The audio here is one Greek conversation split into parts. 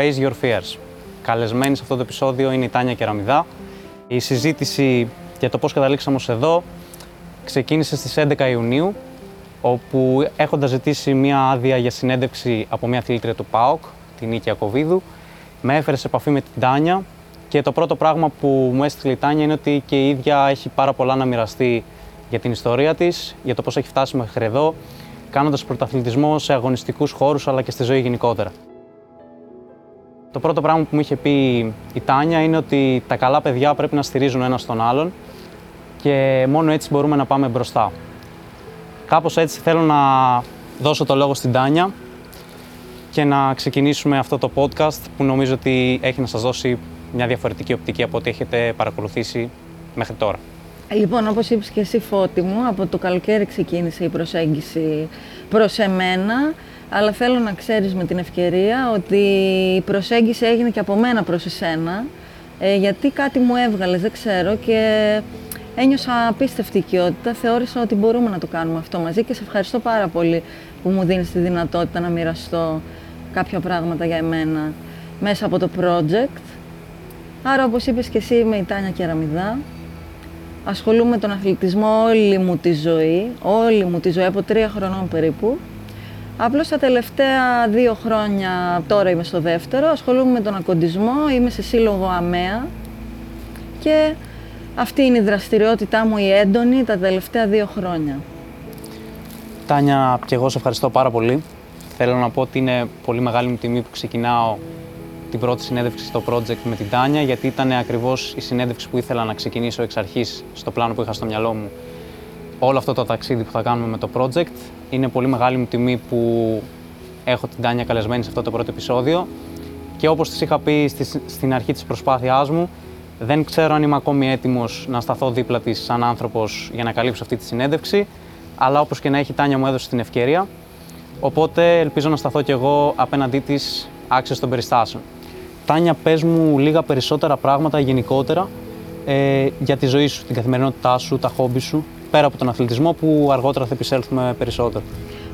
Face Your Fears. Καλεσμένη σε αυτό το επεισόδιο είναι η Τάνια Κεραμιδά. Η συζήτηση για το πώς καταλήξαμε ως εδώ ξεκίνησε στις 11 Ιουνίου, όπου έχοντας ζητήσει μία άδεια για συνέντευξη από μία αθλήτρια του ΠΑΟΚ, την Νίκη Ακοβίδου, με έφερε σε επαφή με την Τάνια και το πρώτο πράγμα που μου έστειλε η Τάνια είναι ότι και η ίδια έχει πάρα πολλά να μοιραστεί για την ιστορία της, για το πώς έχει φτάσει μέχρι εδώ, κάνοντας πρωταθλητισμό σε αγωνιστικούς χώρους αλλά και στη ζωή γενικότερα. Το πρώτο πράγμα που μου είχε πει η Τάνια είναι ότι τα καλά παιδιά πρέπει να στηρίζουν ένα τον άλλον και μόνο έτσι μπορούμε να πάμε μπροστά. Κάπως έτσι θέλω να δώσω το λόγο στην Τάνια και να ξεκινήσουμε αυτό το podcast που νομίζω ότι έχει να σας δώσει μια διαφορετική οπτική από ό,τι έχετε παρακολουθήσει μέχρι τώρα. Λοιπόν, όπως είπες και εσύ Φώτη μου, από το καλοκαίρι ξεκίνησε η προσέγγιση προς εμένα, αλλά θέλω να ξέρεις με την ευκαιρία ότι η προσέγγιση έγινε και από μένα προς εσένα, ε, γιατί κάτι μου έβγαλες, δεν ξέρω, και ένιωσα απίστευτη οικειότητα. Θεώρησα ότι μπορούμε να το κάνουμε αυτό μαζί και σε ευχαριστώ πάρα πολύ που μου δίνεις τη δυνατότητα να μοιραστώ κάποια πράγματα για εμένα μέσα από το project. Άρα, όπως είπες και εσύ, είμαι η Τάνια Κεραμιδά. Ασχολούμαι με τον αθλητισμό όλη μου τη ζωή, όλη μου τη ζωή, από τρία χρονών περίπου. Απλώς τα τελευταία δύο χρόνια, τώρα είμαι στο δεύτερο, ασχολούμαι με τον ακοντισμό, είμαι σε σύλλογο ΑΜΕΑ και αυτή είναι η δραστηριότητά μου η έντονη τα τελευταία δύο χρόνια. Τάνια, και εγώ σε ευχαριστώ πάρα πολύ. Θέλω να πω ότι είναι πολύ μεγάλη μου τιμή που ξεκινάω την πρώτη συνέντευξη στο project με την Τάνια, γιατί ήταν ακριβώς η συνέντευξη που ήθελα να ξεκινήσω εξ αρχής στο πλάνο που είχα στο μυαλό μου. Όλο αυτό το ταξίδι που θα κάνουμε με το project. Είναι πολύ μεγάλη μου τιμή που έχω την Τάνια καλεσμένη σε αυτό το πρώτο επεισόδιο. Και όπως της είχα πει στην αρχή της προσπάθειάς μου, δεν ξέρω αν είμαι ακόμη έτοιμος να σταθώ δίπλα της σαν άνθρωπος για να καλύψω αυτή τη συνέντευξη. Αλλά όπως και να έχει, η Τάνια μου έδωσε την ευκαιρία. Οπότε ελπίζω να σταθώ κι εγώ απέναντί της άξιο των περιστάσεων. Τάνια, πες μου λίγα περισσότερα πράγματα γενικότερα ε, για τη ζωή σου, την καθημερινότητά σου, τα χόμπι σου, πέρα από τον αθλητισμό που αργότερα θα επισέλθουμε περισσότερο.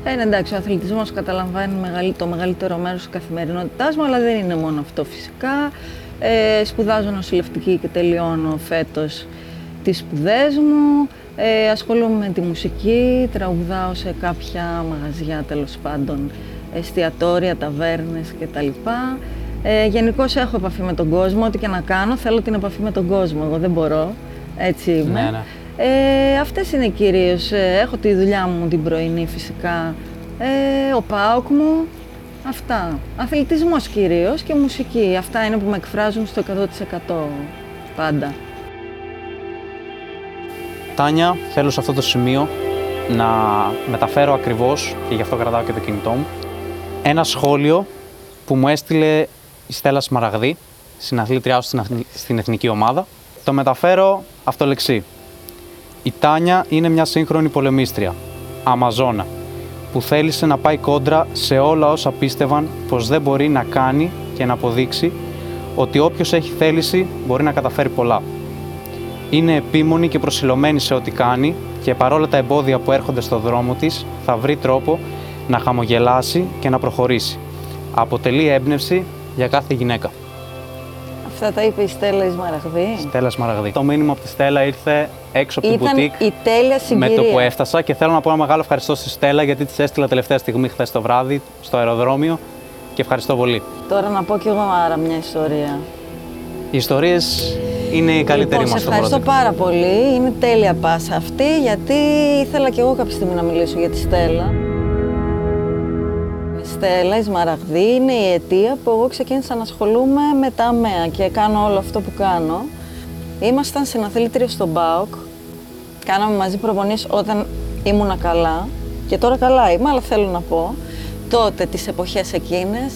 Ε, ναι, εντάξει, ο αθλητισμός καταλαμβάνει το μεγαλύτερο μέρος της καθημερινότητάς μου, αλλά δεν είναι μόνο αυτό φυσικά. Ε, σπουδάζω νοσηλευτική και τελειώνω φέτος τις σπουδές μου. Ε, ασχολούμαι με τη μουσική, τραγουδάω σε κάποια μαγαζιά τέλος πάντων, εστιατόρια, ταβέρνες κτλ. Ε, Γενικώς έχω επαφή με τον κόσμο, ό,τι και να κάνω, θέλω την επαφή με τον κόσμο. Εγώ δεν μπορώ. Έτσι είμαι. Ναι, ναι. Ε, αυτές είναι κυρίως. Ε, έχω τη δουλειά μου την πρωινή φυσικά. Ε, ο ΠΑΟΚ μου. Αυτά. Αθλητισμός κυρίως και μουσική. Αυτά είναι που με εκφράζουν στο 100% πάντα. Τάνια, θέλω σε αυτό το σημείο να μεταφέρω ακριβώς, και γι' αυτό κρατάω και το κινητό μου, ένα σχόλιο που μου έστειλε η Στέλλα Σμαραγδί, συναθλήτριά σου στην εθνική ομάδα. Το μεταφέρω αυτολεξί. Η Τάνια είναι μια σύγχρονη πολεμίστρια, Αμαζόνα, που θέλησε να πάει κόντρα σε όλα όσα πίστευαν πως δεν μπορεί να κάνει και να αποδείξει ότι όποιος έχει θέληση μπορεί να καταφέρει πολλά. Είναι επίμονη και προσιλωμένη σε ό,τι κάνει και παρόλα τα εμπόδια που έρχονται στο δρόμο της θα βρει τρόπο να χαμογελάσει και να προχωρήσει. Αποτελεί έμπνευση για κάθε γυναίκα. Αυτά τα είπε η Στέλλα Ισμαραγδί. Στέλλας Ισμαραγδί. Το μήνυμα από τη Στέλλα ήρθε έξω από την μπουτίκ η τέλεια με το που έφτασα και θέλω να πω ένα μεγάλο ευχαριστώ στη Στέλλα γιατί της έστειλα τελευταία στιγμή χθες το βράδυ στο αεροδρόμιο και ευχαριστώ πολύ. Τώρα να πω κι εγώ άρα μια ιστορία. Οι ιστορίες είναι η καλύτερη λοιπόν, μας σε ευχαριστώ πάρα πολύ. Είναι τέλεια πάσα αυτή γιατί ήθελα κι εγώ κάποια στιγμή να μιλήσω για τη Στέλλα. Στέλλα, η Σμαραγδί, είναι η αιτία που εγώ ξεκίνησα να ασχολούμαι με τα ΑΜΕΑ και κάνω όλο αυτό που κάνω. Ήμασταν συναθλήτρια στον ΠΑΟΚ, κάναμε μαζί προπονήσεις όταν ήμουνα καλά και τώρα καλά είμαι, αλλά θέλω να πω, τότε τις εποχές εκείνες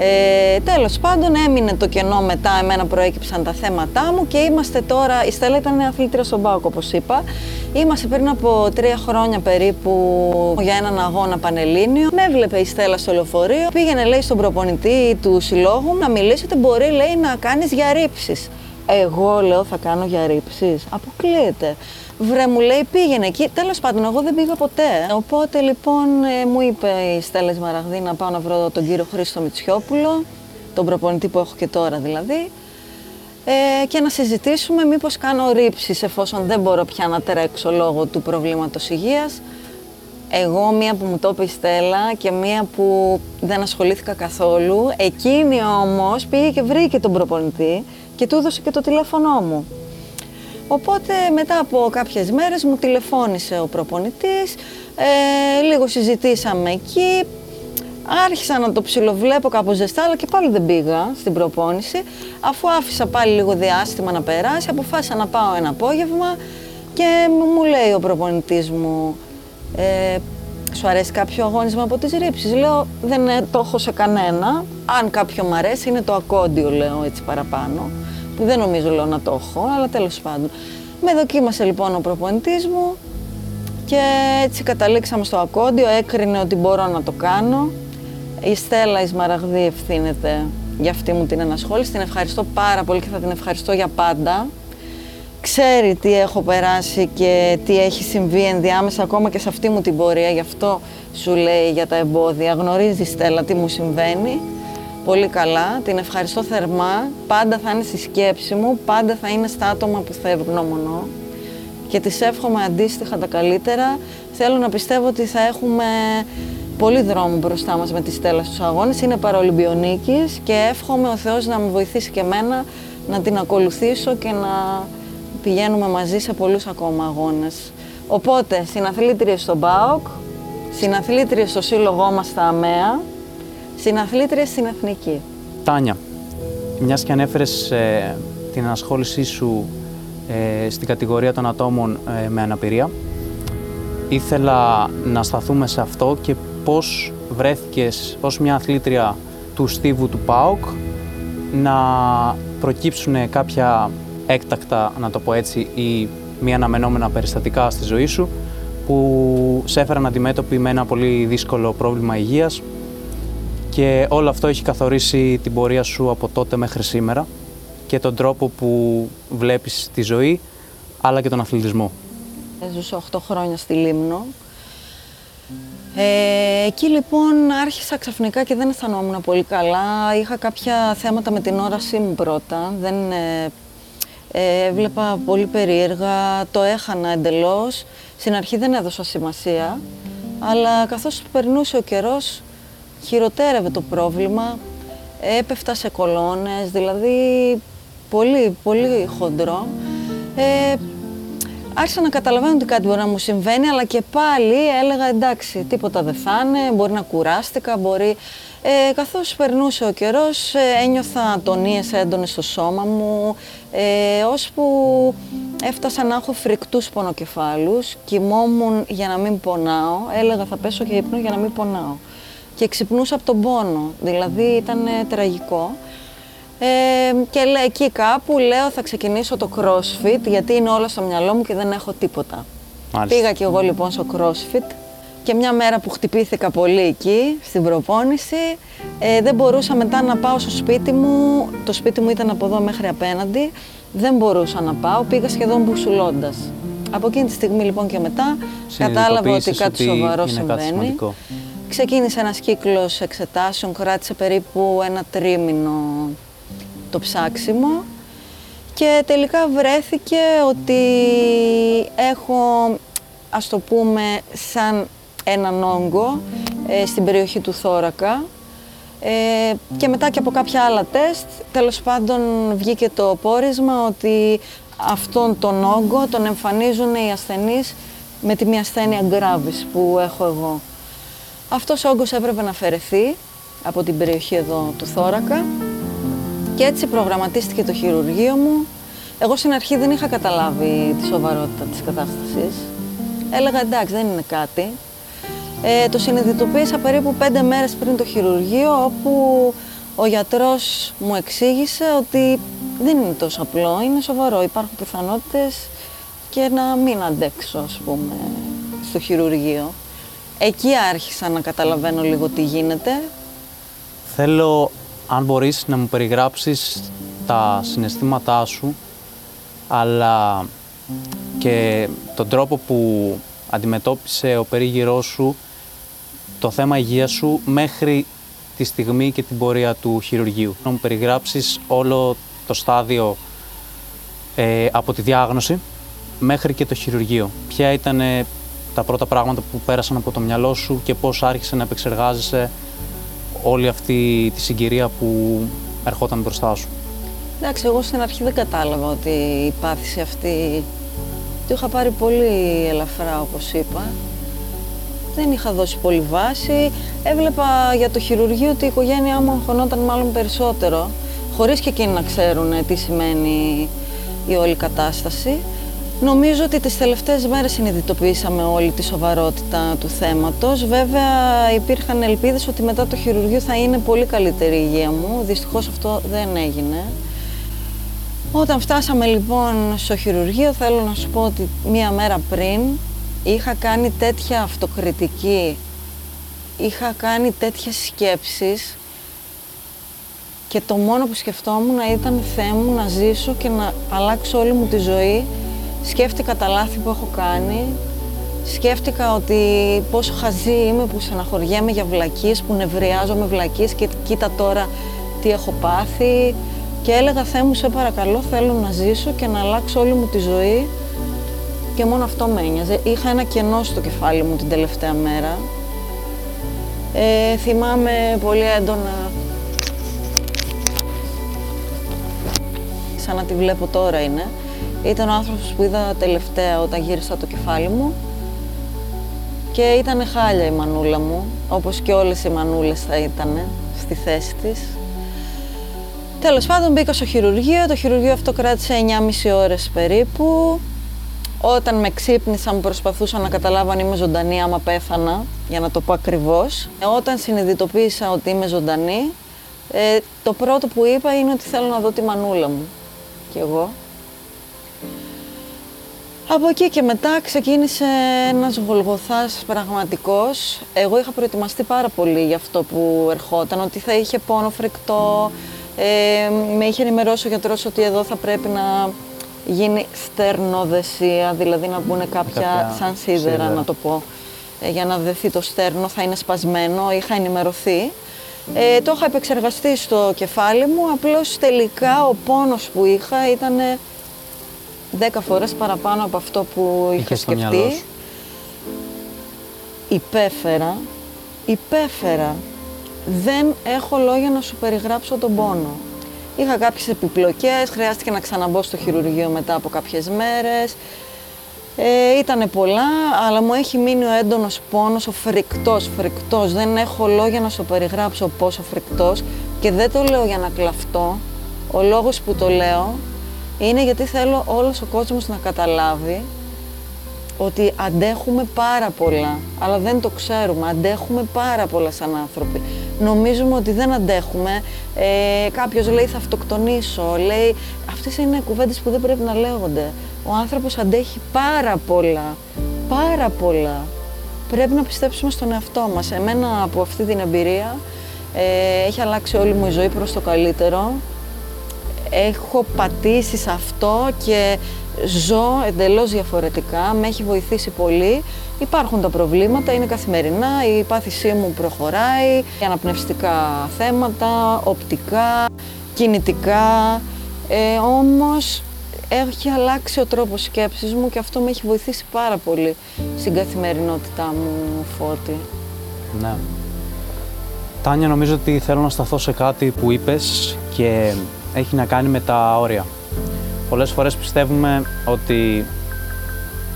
ε, τέλος πάντων έμεινε το κενό μετά, εμένα προέκυψαν τα θέματά μου και είμαστε τώρα, η Στέλλα ήταν αθλήτρια στον Πάοκ όπως είπα. Είμαστε πριν από τρία χρόνια περίπου για έναν αγώνα πανελλήνιο. Με έβλεπε η Στέλλα στο λεωφορείο, πήγαινε λέει στον προπονητή του συλλόγου να μιλήσει ότι μπορεί λέει να κάνεις για ρήψεις. Εγώ λέω θα κάνω για ρήψεις. Αποκλείεται. Βρε μου λέει πήγαινε εκεί. Τέλος πάντων, εγώ δεν πήγα ποτέ. Οπότε λοιπόν ε, μου είπε η Στέλλα Μαραγδί να πάω να βρω τον κύριο Χρήστο Μητσιόπουλο. τον προπονητή που έχω και τώρα δηλαδή, ε, και να συζητήσουμε μήπως κάνω ρήψεις εφόσον δεν μπορώ πια να τρέξω λόγω του προβλήματος υγείας. Εγώ μία που μου το είπε η Στέλλα και μία που δεν ασχολήθηκα καθόλου. Εκείνη όμως πήγε και βρήκε τον προπονητή και του έδωσε και το τηλέφωνό μου. Οπότε μετά από κάποιες μέρες μου τηλεφώνησε ο προπονητής, ε, λίγο συζητήσαμε εκεί, άρχισα να το ψιλοβλέπω κάπως ζεστά, αλλά και πάλι δεν πήγα στην προπόνηση. Αφού άφησα πάλι λίγο διάστημα να περάσει, αποφάσισα να πάω ένα απόγευμα και μου λέει ο προπονητής μου, ε, σου αρέσει κάποιο αγώνισμα από τις ρήψεις; Λέω, δεν το έχω σε κανένα. Αν κάποιο μου αρέσει, είναι το ακόντιο, λέω έτσι παραπάνω. Που δεν νομίζω, λέω, να το έχω, αλλά τέλος πάντων. Με δοκίμασε λοιπόν ο προπονητής μου και έτσι καταλήξαμε στο ακόντιο, έκρινε ότι μπορώ να το κάνω. Η Στέλλα Ισμαραγδί ευθύνεται για αυτή μου την ενασχόληση. Την ευχαριστώ πάρα πολύ και θα την ευχαριστώ για πάντα. Ξέρει τι έχω περάσει και τι έχει συμβεί ενδιάμεσα ακόμα και σε αυτή μου την πορεία. Γι' αυτό σου λέει για τα εμπόδια. Γνωρίζει η Στέλλα τι μου συμβαίνει. Πολύ καλά. Την ευχαριστώ θερμά. Πάντα θα είναι στη σκέψη μου. Πάντα θα είναι στα άτομα που θα ευγνώμονω. Και της εύχομαι αντίστοιχα τα καλύτερα. Θέλω να πιστεύω ότι θα έχουμε πολύ δρόμο μπροστά μας με τη Στέλλα στους αγώνες. Είναι παραολυμπιονίκης και εύχομαι ο Θεός να με βοηθήσει και εμένα να την ακολουθήσω και να πηγαίνουμε μαζί σε πολλούς ακόμα αγώνες. Οπότε, συναθλήτριες στον ΠΑΟΚ, συναθλήτριες στο σύλλογό μας στα ΑΜΕΑ, συναθλήτριες στην Εθνική. Τάνια, μιας και ανέφερες ε, την ανασχόλησή σου ε, στην κατηγορία των ατόμων ε, με αναπηρία, ήθελα να σταθούμε σε αυτό και πώς βρέθηκες ως μια αθλήτρια του στίβου του ΠΑΟΚ να προκύψουν κάποια έκτακτα, να το πω έτσι, ή μη αναμενόμενα περιστατικά στη ζωή σου που σε έφεραν αντιμέτωποι με ένα πολύ δύσκολο πρόβλημα υγείας και όλο αυτό έχει καθορίσει την πορεία σου από τότε μέχρι σήμερα και τον τρόπο που βλέπεις τη ζωή αλλά και τον αθλητισμό. Ζούσα 8 χρόνια στη Λίμνο ε, εκεί λοιπόν άρχισα ξαφνικά και δεν αισθανόμουν πολύ καλά. Είχα κάποια θέματα με την όρασή μου πρώτα. Δεν ε, ε, έβλεπα πολύ περίεργα, το έχανα εντελώς. Στην αρχή δεν έδωσα σημασία, αλλά καθώς περνούσε ο καιρός, χειροτέρευε το πρόβλημα, έπεφτα σε κολόνες, δηλαδή πολύ, πολύ χοντρό. Ε, άρχισα να καταλαβαίνω ότι κάτι μπορεί να μου συμβαίνει, αλλά και πάλι έλεγα εντάξει, τίποτα δεν θα είναι, μπορεί να κουράστηκα, μπορεί... Ε, καθώς περνούσε ο καιρός, ε, ένιωθα ατονίες έντονες στο σώμα μου, ε, ώσπου έφτασα να έχω φρικτούς πονοκεφάλους, κοιμόμουν για να μην πονάω, έλεγα θα πέσω και ύπνο για να μην πονάω. Και ξυπνούσα από τον πόνο, δηλαδή ήταν τραγικό. Ε, και λέει, εκεί κάπου λέω θα ξεκινήσω το crossfit γιατί είναι όλα στο μυαλό μου και δεν έχω τίποτα. Πήγα και εγώ λοιπόν στο crossfit και μια μέρα που χτυπήθηκα πολύ εκεί στην προπόνηση ε, δεν μπορούσα μετά να πάω στο σπίτι μου, το σπίτι μου ήταν από εδώ μέχρι απέναντι, δεν μπορούσα να πάω, πήγα σχεδόν μπουσουλώντας. Από εκείνη τη στιγμή λοιπόν και μετά κατάλαβα ότι κάτι σοβαρό συμβαίνει. Ξεκίνησε ένας κύκλος εξετάσεων, κράτησε περίπου ένα τρίμηνο το ψάξιμο. Και τελικά βρέθηκε ότι έχω, ας το πούμε, σαν έναν όγκο ε, στην περιοχή του θώρακα. Ε, και μετά και από κάποια άλλα τεστ, τέλος πάντων βγήκε το πόρισμα ότι αυτόν τον όγκο τον εμφανίζουν οι ασθενείς με τη μία ασθένεια γκράβης που έχω εγώ. Αυτός ο όγκος έπρεπε να αφαιρεθεί από την περιοχή εδώ του θώρακα και έτσι προγραμματίστηκε το χειρουργείο μου. Εγώ στην αρχή δεν είχα καταλάβει τη σοβαρότητα της κατάστασης. Έλεγα εντάξει δεν είναι κάτι. Ε, το συνειδητοποίησα περίπου πέντε μέρες πριν το χειρουργείο όπου ο γιατρός μου εξήγησε ότι δεν είναι τόσο απλό, είναι σοβαρό. Υπάρχουν πιθανότητες και να μην αντέξω, ας πούμε, στο χειρουργείο. Εκεί άρχισα να καταλαβαίνω λίγο τι γίνεται. Θέλω αν μπορείς να μου περιγράψεις τα συναισθήματά σου, αλλά και τον τρόπο που αντιμετώπισε ο περίγυρός σου το θέμα υγείας σου μέχρι τη στιγμή και την πορεία του χειρουργείου. Να μου περιγράψεις όλο το στάδιο ε, από τη διάγνωση μέχρι και το χειρουργείο. Ποια ήταν τα πρώτα πράγματα που πέρασαν από το μυαλό σου και πώς άρχισε να επεξεργάζεσαι όλη αυτή τη συγκυρία που ερχόταν μπροστά σου; Εντάξει, εγώ στην αρχή δεν κατάλαβα ότι η πάθηση αυτή το είχα πάρει πολύ ελαφρά όπως είπα. Δεν είχα δώσει πολύ βάση. Έβλεπα για το χειρουργείο ότι η οικογένειά μου αγχωνόταν μάλλον περισσότερο, χωρίς και εκείνοι να ξέρουν τι σημαίνει η όλη κατάσταση. Νομίζω ότι τις τελευταίες μέρες συνειδητοποιήσαμε όλη τη σοβαρότητα του θέματος. Βέβαια υπήρχαν ελπίδες ότι μετά το χειρουργείο θα είναι πολύ καλύτερη η υγεία μου. Δυστυχώς αυτό δεν έγινε. Όταν φτάσαμε λοιπόν στο χειρουργείο θέλω να σου πω ότι μία μέρα πριν είχα κάνει τέτοια αυτοκριτική, είχα κάνει τέτοιες σκέψεις και το μόνο που σκεφτόμουν ήταν Θεέ μου να ζήσω και να αλλάξω όλη μου τη ζωή Σκέφτηκα τα λάθη που έχω κάνει. Σκέφτηκα ότι πόσο χαζή είμαι που στεναχωριέμαι για βλακίες, που νευριάζω με βλακίες και κοίτα τώρα τι έχω πάθει. Και έλεγα, Θεέ μου, σε παρακαλώ, θέλω να ζήσω και να αλλάξω όλη μου τη ζωή. Και μόνο αυτό με ένοιαζε. Είχα ένα κενό στο κεφάλι μου την τελευταία μέρα. Ε, θυμάμαι πολύ έντονα σαν να τη βλέπω τώρα είναι. Ήταν ο άνθρωπος που είδα τελευταία όταν γύρισα το κεφάλι μου και ήταν χάλια η μανούλα μου, όπως και όλες οι μανούλες θα ήταν στη θέση της. Τέλος πάντων μπήκα στο χειρουργείο, το χειρουργείο αυτό κράτησε 9,5 ώρες περίπου. Όταν με ξύπνησα μου προσπαθούσα να καταλάβω αν είμαι ζωντανή άμα πέθανα, για να το πω ακριβώς. Όταν συνειδητοποίησα ότι είμαι ζωντανή, ε, το πρώτο που είπα είναι ότι θέλω να δω τη μανούλα μου. Και εγώ από εκεί και μετά ξεκίνησε ένας γολγοθάς πραγματικός. Εγώ είχα προετοιμαστεί πάρα πολύ για αυτό που ερχόταν, ότι θα είχε πόνο φρικτό. Ε, με είχε ενημερώσει ο γιατρός ότι εδώ θα πρέπει να γίνει στερνοδεσία, δηλαδή να μπουν κάποια, σαν σίδερα, να το πω, ε, για να δεθεί το στέρνο, θα είναι σπασμένο, είχα ενημερωθεί. Ε, το είχα επεξεργαστεί στο κεφάλι μου, απλώς τελικά ο πόνος που είχα ήταν δέκα φορές παραπάνω από αυτό που είχα σκεφτεί. Υπέφερα, υπέφερα. Δεν έχω λόγια να σου περιγράψω τον πόνο. Είχα κάποιες επιπλοκές, χρειάστηκε να ξαναμπώ στο χειρουργείο μετά από κάποιες μέρες. Ε, ήτανε πολλά, αλλά μου έχει μείνει ο έντονος πόνος, ο φρικτός, φρικτός. Δεν έχω λόγια να σου περιγράψω πόσο φρικτός και δεν το λέω για να κλαφτώ. Ο λόγος που το λέω είναι γιατί θέλω όλος ο κόσμος να καταλάβει ότι αντέχουμε πάρα πολλά, αλλά δεν το ξέρουμε. Αντέχουμε πάρα πολλά σαν άνθρωποι. Νομίζουμε ότι δεν αντέχουμε. Ε, κάποιος λέει θα αυτοκτονήσω, λέει... Αυτές είναι κουβέντες που δεν πρέπει να λέγονται. Ο άνθρωπος αντέχει πάρα πολλά, πάρα πολλά. Πρέπει να πιστέψουμε στον εαυτό μας. Εμένα από αυτή την εμπειρία ε, έχει αλλάξει όλη μου η ζωή προς το καλύτερο έχω πατήσει σε αυτό και ζω εντελώς διαφορετικά, με έχει βοηθήσει πολύ. Υπάρχουν τα προβλήματα, είναι καθημερινά, η πάθησή μου προχωράει, αναπνευστικά θέματα, οπτικά, κινητικά, ε, όμως έχει αλλάξει ο τρόπος σκέψης μου και αυτό με έχει βοηθήσει πάρα πολύ στην καθημερινότητά μου, Φώτη. Ναι. Τάνια, νομίζω ότι θέλω να σταθώ σε κάτι που είπες και έχει να κάνει με τα όρια. Πολλές φορές πιστεύουμε ότι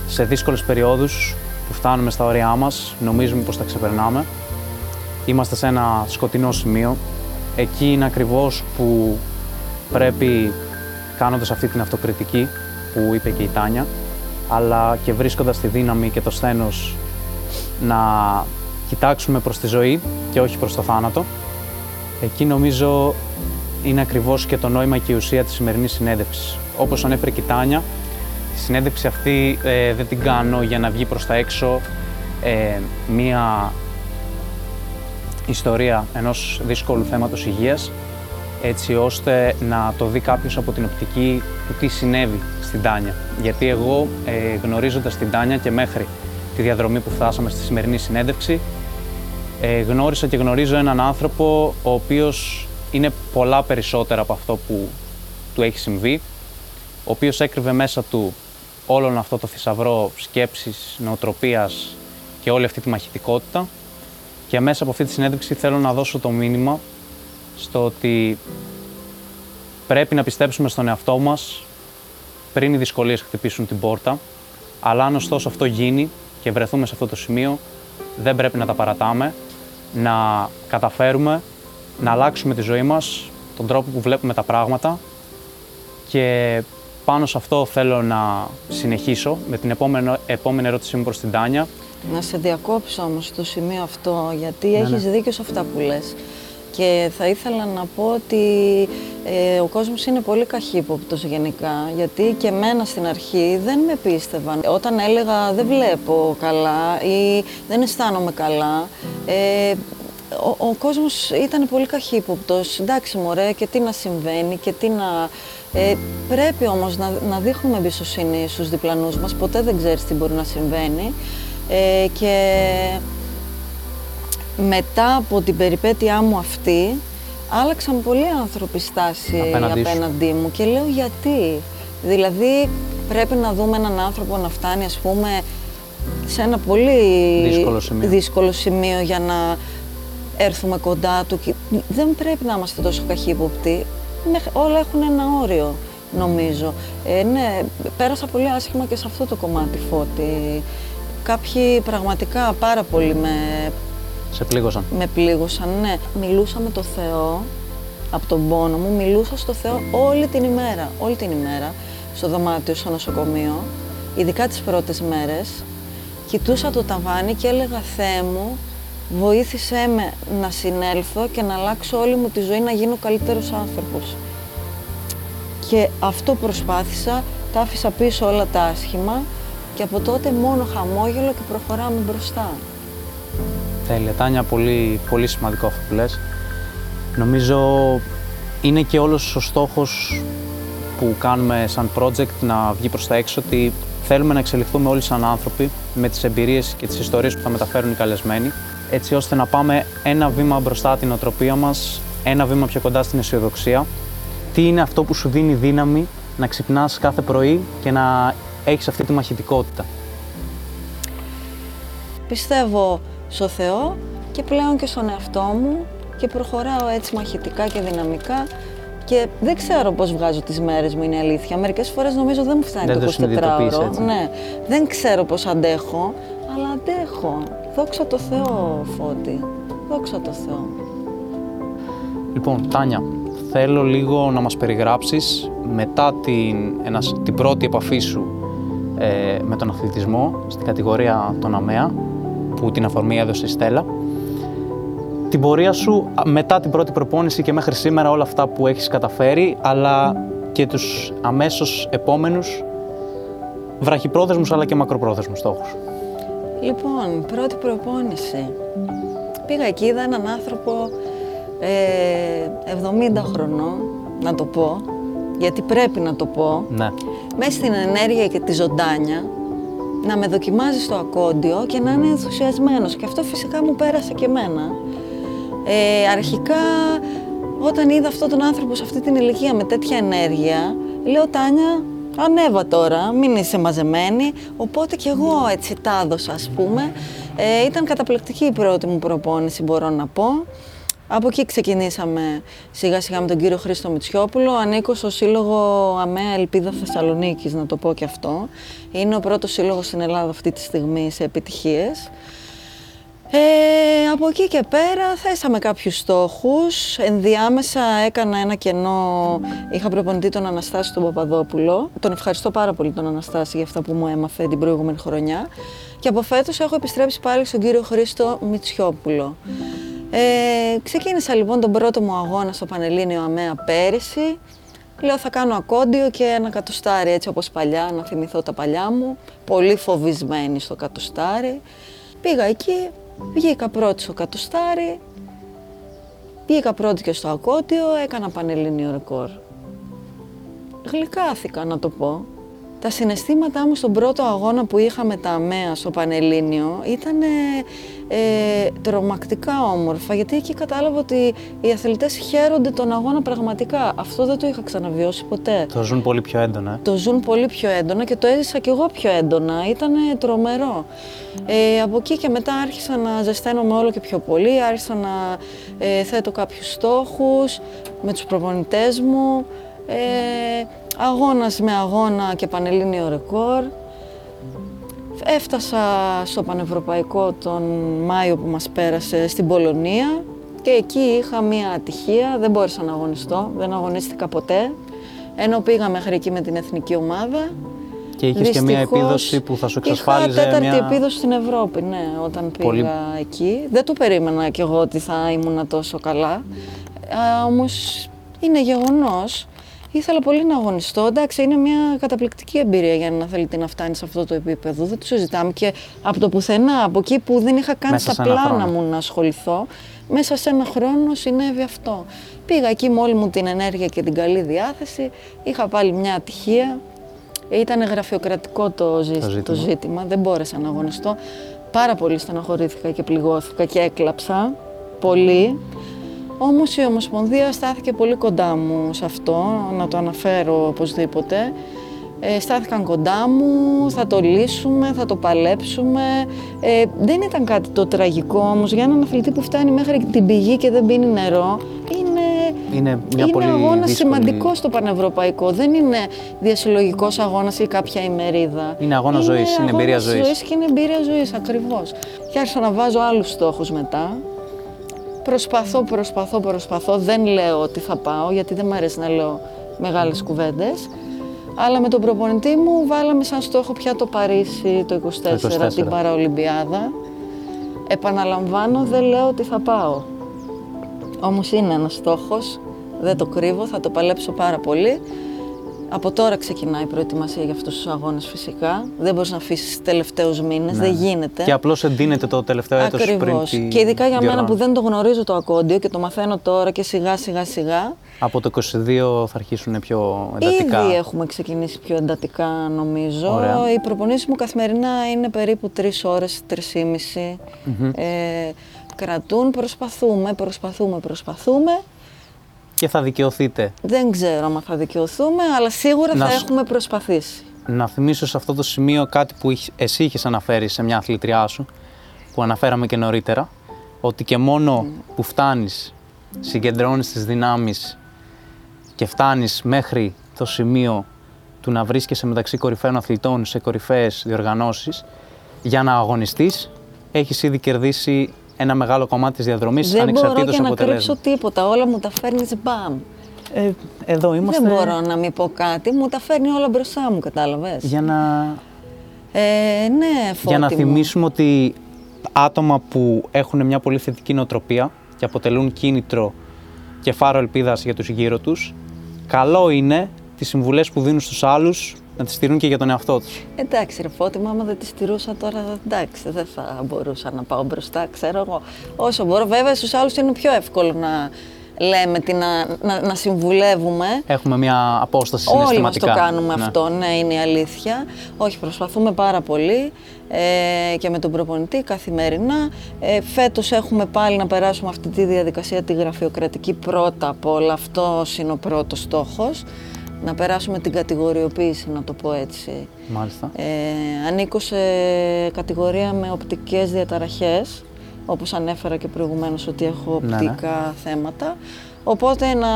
σε δύσκολες περιόδους που φτάνουμε στα όρια μας, νομίζουμε πως τα ξεπερνάμε. Είμαστε σε ένα σκοτεινό σημείο. Εκεί είναι ακριβώς που πρέπει, κάνοντας αυτή την αυτοκριτική που είπε και η Τάνια, αλλά και βρίσκοντας τη δύναμη και το σθένος να κοιτάξουμε προς τη ζωή και όχι προς το θάνατο. Εκεί νομίζω είναι ακριβώς και το νόημα και η ουσία της σημερινής συνέντευξης. Όπως ανέφερε και η Τάνια, τη συνέντευξη αυτή ε, δεν την κάνω για να βγει προς τα έξω ε, μία ιστορία ενός δύσκολου θέματος υγείας έτσι ώστε να το δει κάποιος από την οπτική του τι συνέβη στην Τάνια. Γιατί εγώ ε, γνωρίζοντας την Τάνια και μέχρι τη διαδρομή που φτάσαμε στη σημερινή συνέντευξη ε, γνώρισα και γνωρίζω έναν άνθρωπο ο οποίος είναι πολλά περισσότερα από αυτό που του έχει συμβεί, ο οποίος έκρυβε μέσα του όλον αυτό το θησαυρό σκέψης, νοοτροπίας και όλη αυτή τη μαχητικότητα. Και μέσα από αυτή τη συνέντευξη θέλω να δώσω το μήνυμα στο ότι πρέπει να πιστέψουμε στον εαυτό μας πριν οι δυσκολίες χτυπήσουν την πόρτα, αλλά αν ωστόσο αυτό γίνει και βρεθούμε σε αυτό το σημείο, δεν πρέπει να τα παρατάμε, να καταφέρουμε να αλλάξουμε τη ζωή μας, τον τρόπο που βλέπουμε τα πράγματα και πάνω σε αυτό θέλω να συνεχίσω με την επόμενη, επόμενη ερώτησή μου προς την Τάνια. Να σε διακόψω όμως στο σημείο αυτό, γιατί ναι, έχεις ναι. δίκιο σε αυτά που λες. Και θα ήθελα να πω ότι ε, ο κόσμος είναι πολύ καχύποπτος γενικά, γιατί και εμένα στην αρχή δεν με πίστευαν. Όταν έλεγα δεν βλέπω καλά ή δεν αισθάνομαι καλά, ε, ο, ο κόσμος ήταν πολύ καχύποπτος. Εντάξει μωρέ, και τι να συμβαίνει και τι να... Ε, πρέπει όμως να, να δείχνουμε εμπιστοσύνη στους διπλανούς μας, ποτέ δεν ξέρεις τι μπορεί να συμβαίνει. Ε, και μετά από την περιπέτειά μου αυτή, άλλαξαν πολλοί άνθρωποι στάση απέναντί, μου και λέω γιατί; Δηλαδή πρέπει να δούμε έναν άνθρωπο να φτάνει ας πούμε σε ένα πολύ δύσκολο σημείο, δύσκολο σημείο για να έρθουμε κοντά του. Δεν πρέπει να είμαστε τόσο καχύποπτοι. Όλα έχουν ένα όριο, νομίζω. Ε, ναι, πέρασα πολύ άσχημα και σε αυτό το κομμάτι, Φώτη. Κάποιοι πραγματικά πάρα πολύ με σε πλήγωσαν. Με πλήγωσαν, ναι. Μιλούσα με το Θεό από τον πόνο μου, μιλούσα στο Θεό όλη την ημέρα. Όλη την ημέρα στο δωμάτιο, στο νοσοκομείο, ειδικά τις πρώτες μέρες. Κοιτούσα το ταβάνι και έλεγα «Θεέ μου, βοήθησέ με να συνέλθω και να αλλάξω όλη μου τη ζωή, να γίνω καλύτερος άνθρωπος». Και αυτό προσπάθησα, τα άφησα πίσω όλα τα άσχημα και από τότε μόνο χαμόγελο και προχωράμε μπροστά. Τέλεια. Τάνια, πολύ, πολύ σημαντικό αυτό που λες. Νομίζω είναι και όλος ο στόχος που κάνουμε σαν project να βγει προς τα έξω ότι θέλουμε να εξελιχθούμε όλοι σαν άνθρωποι με τις εμπειρίες και τις ιστορίες που θα μεταφέρουν οι καλεσμένοι έτσι ώστε να πάμε ένα βήμα μπροστά την οτροπία μας, ένα βήμα πιο κοντά στην αισιοδοξία. Τι είναι αυτό που σου δίνει δύναμη να ξυπνάς κάθε πρωί και να έχεις αυτή τη μαχητικότητα; Πιστεύω στο Θεό και πλέον και στον εαυτό μου και προχωράω έτσι μαχητικά και δυναμικά και δεν ξέρω πώς βγάζω τις μέρες μου, είναι αλήθεια. Μερικές φορές νομίζω δεν μου φτάνει το 24ωρο. Ναι, δεν ξέρω πώς αντέχω, αλλά αντέχω. Δόξα τω Θεώ, Φώτη. Δόξα τω Θεώ. Λοιπόν, Τάνια, θέλω λίγο να μας περιγράψεις μετά την, ένας, την πρώτη επαφή σου ε, με τον αθλητισμό στην κατηγορία των ΑΜΕΑ, που την αφορμή έδωσε η Στέλλα. Την πορεία σου μετά την πρώτη προπόνηση και μέχρι σήμερα όλα αυτά που έχεις καταφέρει, αλλά και τους αμέσως επόμενους βραχυπρόθεσμους αλλά και μακροπρόθεσμους στόχους. Λοιπόν, πρώτη προπόνηση. Πήγα εκεί, είδα έναν άνθρωπο ε, 70 χρονών, να το πω, γιατί πρέπει να το πω, ναι. μέσα στην ενέργεια και τη ζωντάνια, να με δοκιμάζει στο ακόντιο και να είναι ενθουσιασμένος. Και αυτό φυσικά μου πέρασε και εμένα. Ε, αρχικά, όταν είδα αυτόν τον άνθρωπο σε αυτή την ηλικία με τέτοια ενέργεια, λέω Τάνια, ανέβα τώρα, μην είσαι μαζεμένη. Οπότε κι εγώ έτσι τα έδωσα, ας πούμε. Ε, ήταν καταπληκτική η πρώτη μου προπόνηση, μπορώ να πω. Από εκεί ξεκινήσαμε σιγά σιγά με τον κύριο Χρήστο Μητσιόπουλο. Ανήκω στο Σύλλογο ΑΜΕΑ Ελπίδα Θεσσαλονίκης, να το πω και αυτό. Είναι ο πρώτος σύλλογος στην Ελλάδα αυτή τη στιγμή σε επιτυχίες. Ε, από εκεί και πέρα θέσαμε κάποιους στόχους. Ενδιάμεσα έκανα ένα κενό, είχα προπονητή τον Αναστάση τον Παπαδόπουλο. Τον ευχαριστώ πάρα πολύ τον Αναστάση για αυτά που μου έμαθε την προηγούμενη χρονιά. Και από φέτος έχω επιστρέψει πάλι στον κύριο Χρήστο Μητσιόπουλο. Ε, ξεκίνησα λοιπόν τον πρώτο μου αγώνα στο Πανελλήνιο ΑΜΕΑ πέρυσι. Λέω θα κάνω ακόντιο και ένα κατοστάρι έτσι όπως παλιά, να θυμηθώ τα παλιά μου. Πολύ φοβισμένη στο κατοστάρι. Πήγα εκεί, βγήκα πρώτη στο κατοστάρι, βγήκα πρώτη και στο ακόντιο, έκανα Πανελλήνιο ρεκόρ. Γλυκάθηκα να το πω. Τα συναισθήματά μου στον πρώτο αγώνα που είχα με τα ΑΜΕΑ στο Πανελλήνιο ήταν ε, τρομακτικά όμορφα, γιατί εκεί κατάλαβα ότι οι αθλητές χαίρονται τον αγώνα πραγματικά. Αυτό δεν το είχα ξαναβιώσει ποτέ. Το ζουν πολύ πιο έντονα. Το ζουν πολύ πιο έντονα και το έζησα κι εγώ πιο έντονα. Ήταν τρομερό. Ε, από εκεί και μετά άρχισα να ζεσταίνομαι όλο και πιο πολύ, άρχισα να ε, θέτω κάποιους στόχους με τους προπονητές μου. Ε, αγώνας με αγώνα και πανελλήνιο ρεκόρ. Έφτασα στο Πανευρωπαϊκό τον Μάιο που μας πέρασε στην Πολωνία και εκεί είχα μία ατυχία, δεν μπόρεσα να αγωνιστώ, δεν αγωνίστηκα ποτέ, ενώ πήγα μέχρι εκεί με την εθνική ομάδα. Και είχες και μία επίδοση που θα σου εξασφάλιζε Είχα τέταρτη μια... επίδοση στην Ευρώπη, ναι, όταν πήγα εκεί. Δεν το περίμενα κι εγώ ότι θα ήμουν τόσο καλά, ε, όμως είναι γεγονός Ήθελα πολύ να αγωνιστώ. Εντάξει, είναι μια καταπληκτική εμπειρία για να θέλετε να φτάνει σε αυτό το επίπεδο. Δεν το συζητάμε. Και από το πουθενά, από εκεί που δεν είχα καν στα πλάνα μου να ασχοληθώ, μέσα σε ένα χρόνο συνέβη αυτό. Πήγα εκεί με όλη μου την ενέργεια και την καλή διάθεση. Είχα πάλι μια ατυχία. Ήταν γραφειοκρατικό το, ζήτημα. το ζήτημα. Δεν μπόρεσα να αγωνιστώ. Πάρα πολύ στεναχωρήθηκα και πληγώθηκα και έκλαψα. Πολύ. Όμως η Ομοσπονδία στάθηκε πολύ κοντά μου σε αυτό, να το αναφέρω οπωσδήποτε. Ε, στάθηκαν κοντά μου, θα το λύσουμε, θα το παλέψουμε. Ε, δεν ήταν κάτι το τραγικό όμως για έναν αθλητή που φτάνει μέχρι την πηγή και δεν πίνει νερό. Είναι, είναι, μια είναι πολύ αγώνας δύσκολη... σημαντικό στο πανευρωπαϊκό. Δεν είναι διασυλλογικός αγώνας ή κάποια ημερίδα. Είναι αγώνα ζωής, είναι εμπειρία ζωής. και είναι εμπειρία ζωής ακριβώς. Και άρχισα να βάζω άλλους στόχους μετά. Προσπαθώ, προσπαθώ, προσπαθώ. Δεν λέω ότι θα πάω, γιατί δεν μου αρέσει να λέω μεγάλες κουβέντες. Αλλά με τον προπονητή μου βάλαμε σαν στόχο πια το Παρίσι το 24, την Παραολυμπιάδα. Επαναλαμβάνω, δεν λέω ότι θα πάω. Όμως είναι ένας στόχος, δεν το κρύβω, θα το παλέψω πάρα πολύ. Από τώρα ξεκινάει η προετοιμασία για αυτούς τους αγώνες φυσικά. Δεν μπορείς να αφήσεις τελευταίους μήνες, δεν γίνεται. Και απλώς εντείνεται το τελευταίο έτος πριν. Ακριβώς. Και ειδικά για μένα που δεν το γνωρίζω το ακόντιο και το μαθαίνω τώρα και σιγά σιγά σιγά. Από το 22 θα αρχίσουν πιο εντατικά. Ήδη έχουμε ξεκινήσει πιο εντατικά νομίζω. Ωραία. Οι προπονήσεις μου καθημερινά είναι περίπου 3 ώρες, 3,5. Mm-hmm. Ε, κρατούν, προσπαθούμε, προσπαθούμε, προσπαθούμε και θα δικαιωθείτε. Δεν ξέρω αν θα δικαιωθούμε, αλλά σίγουρα θα έχουμε προσπαθήσει. Να θυμίσω σε αυτό το σημείο κάτι που εσύ είχες αναφέρει σε μια αθλητριά σου, που αναφέραμε και νωρίτερα, ότι και μόνο που φτάνεις, συγκεντρώνεις τις δυνάμεις και φτάνεις μέχρι το σημείο του να βρίσκεσαι μεταξύ κορυφαίων αθλητών σε κορυφαίες διοργανώσεις, για να αγωνιστείς, έχεις ήδη κερδίσει ένα μεγάλο κομμάτι της διαδρομής ανεξαρτήτω αποτελέσματο. Δεν μπορώ και να κρύψω τίποτα. Όλα μου τα φέρνει μπαμ. Ε, εδώ είμαστε. Δεν μπορώ να μην πω κάτι. Μου τα φέρνει όλα μπροστά μου, κατάλαβες. Για να. Ε, ναι, Για να θυμίσουμε ότι άτομα που έχουν μια πολύ θετική νοοτροπία και αποτελούν κίνητρο και φάρο ελπίδας για τους γύρω τους, καλό είναι τις συμβουλές που δίνουν στους άλλους να τη στηρούν και για τον εαυτό τους. Εντάξει, ρε Φώτη, άμα δεν τη στηρούσα τώρα, εντάξει, δεν θα μπορούσα να πάω μπροστά, ξέρω εγώ. Όσο μπορώ, βέβαια, στους άλλους είναι πιο εύκολο να λέμε, τι να, να, να, συμβουλεύουμε. Έχουμε μια απόσταση συναισθηματικά. Όλοι μας το κάνουμε ναι. αυτό, ναι, είναι η αλήθεια. Όχι, προσπαθούμε πάρα πολύ ε, και με τον προπονητή καθημερινά. Ε, φέτος έχουμε πάλι να περάσουμε αυτή τη διαδικασία τη γραφειοκρατική πρώτα από όλα. Αυτός είναι ο πρώτος στόχος να περάσουμε την κατηγοριοποίηση, να το πω έτσι. Μάλιστα. Ε, ανήκω σε κατηγορία με οπτικές διαταραχές, όπως ανέφερα και προηγουμένως ότι έχω ναι, ναι. οπτικά θέματα. Οπότε να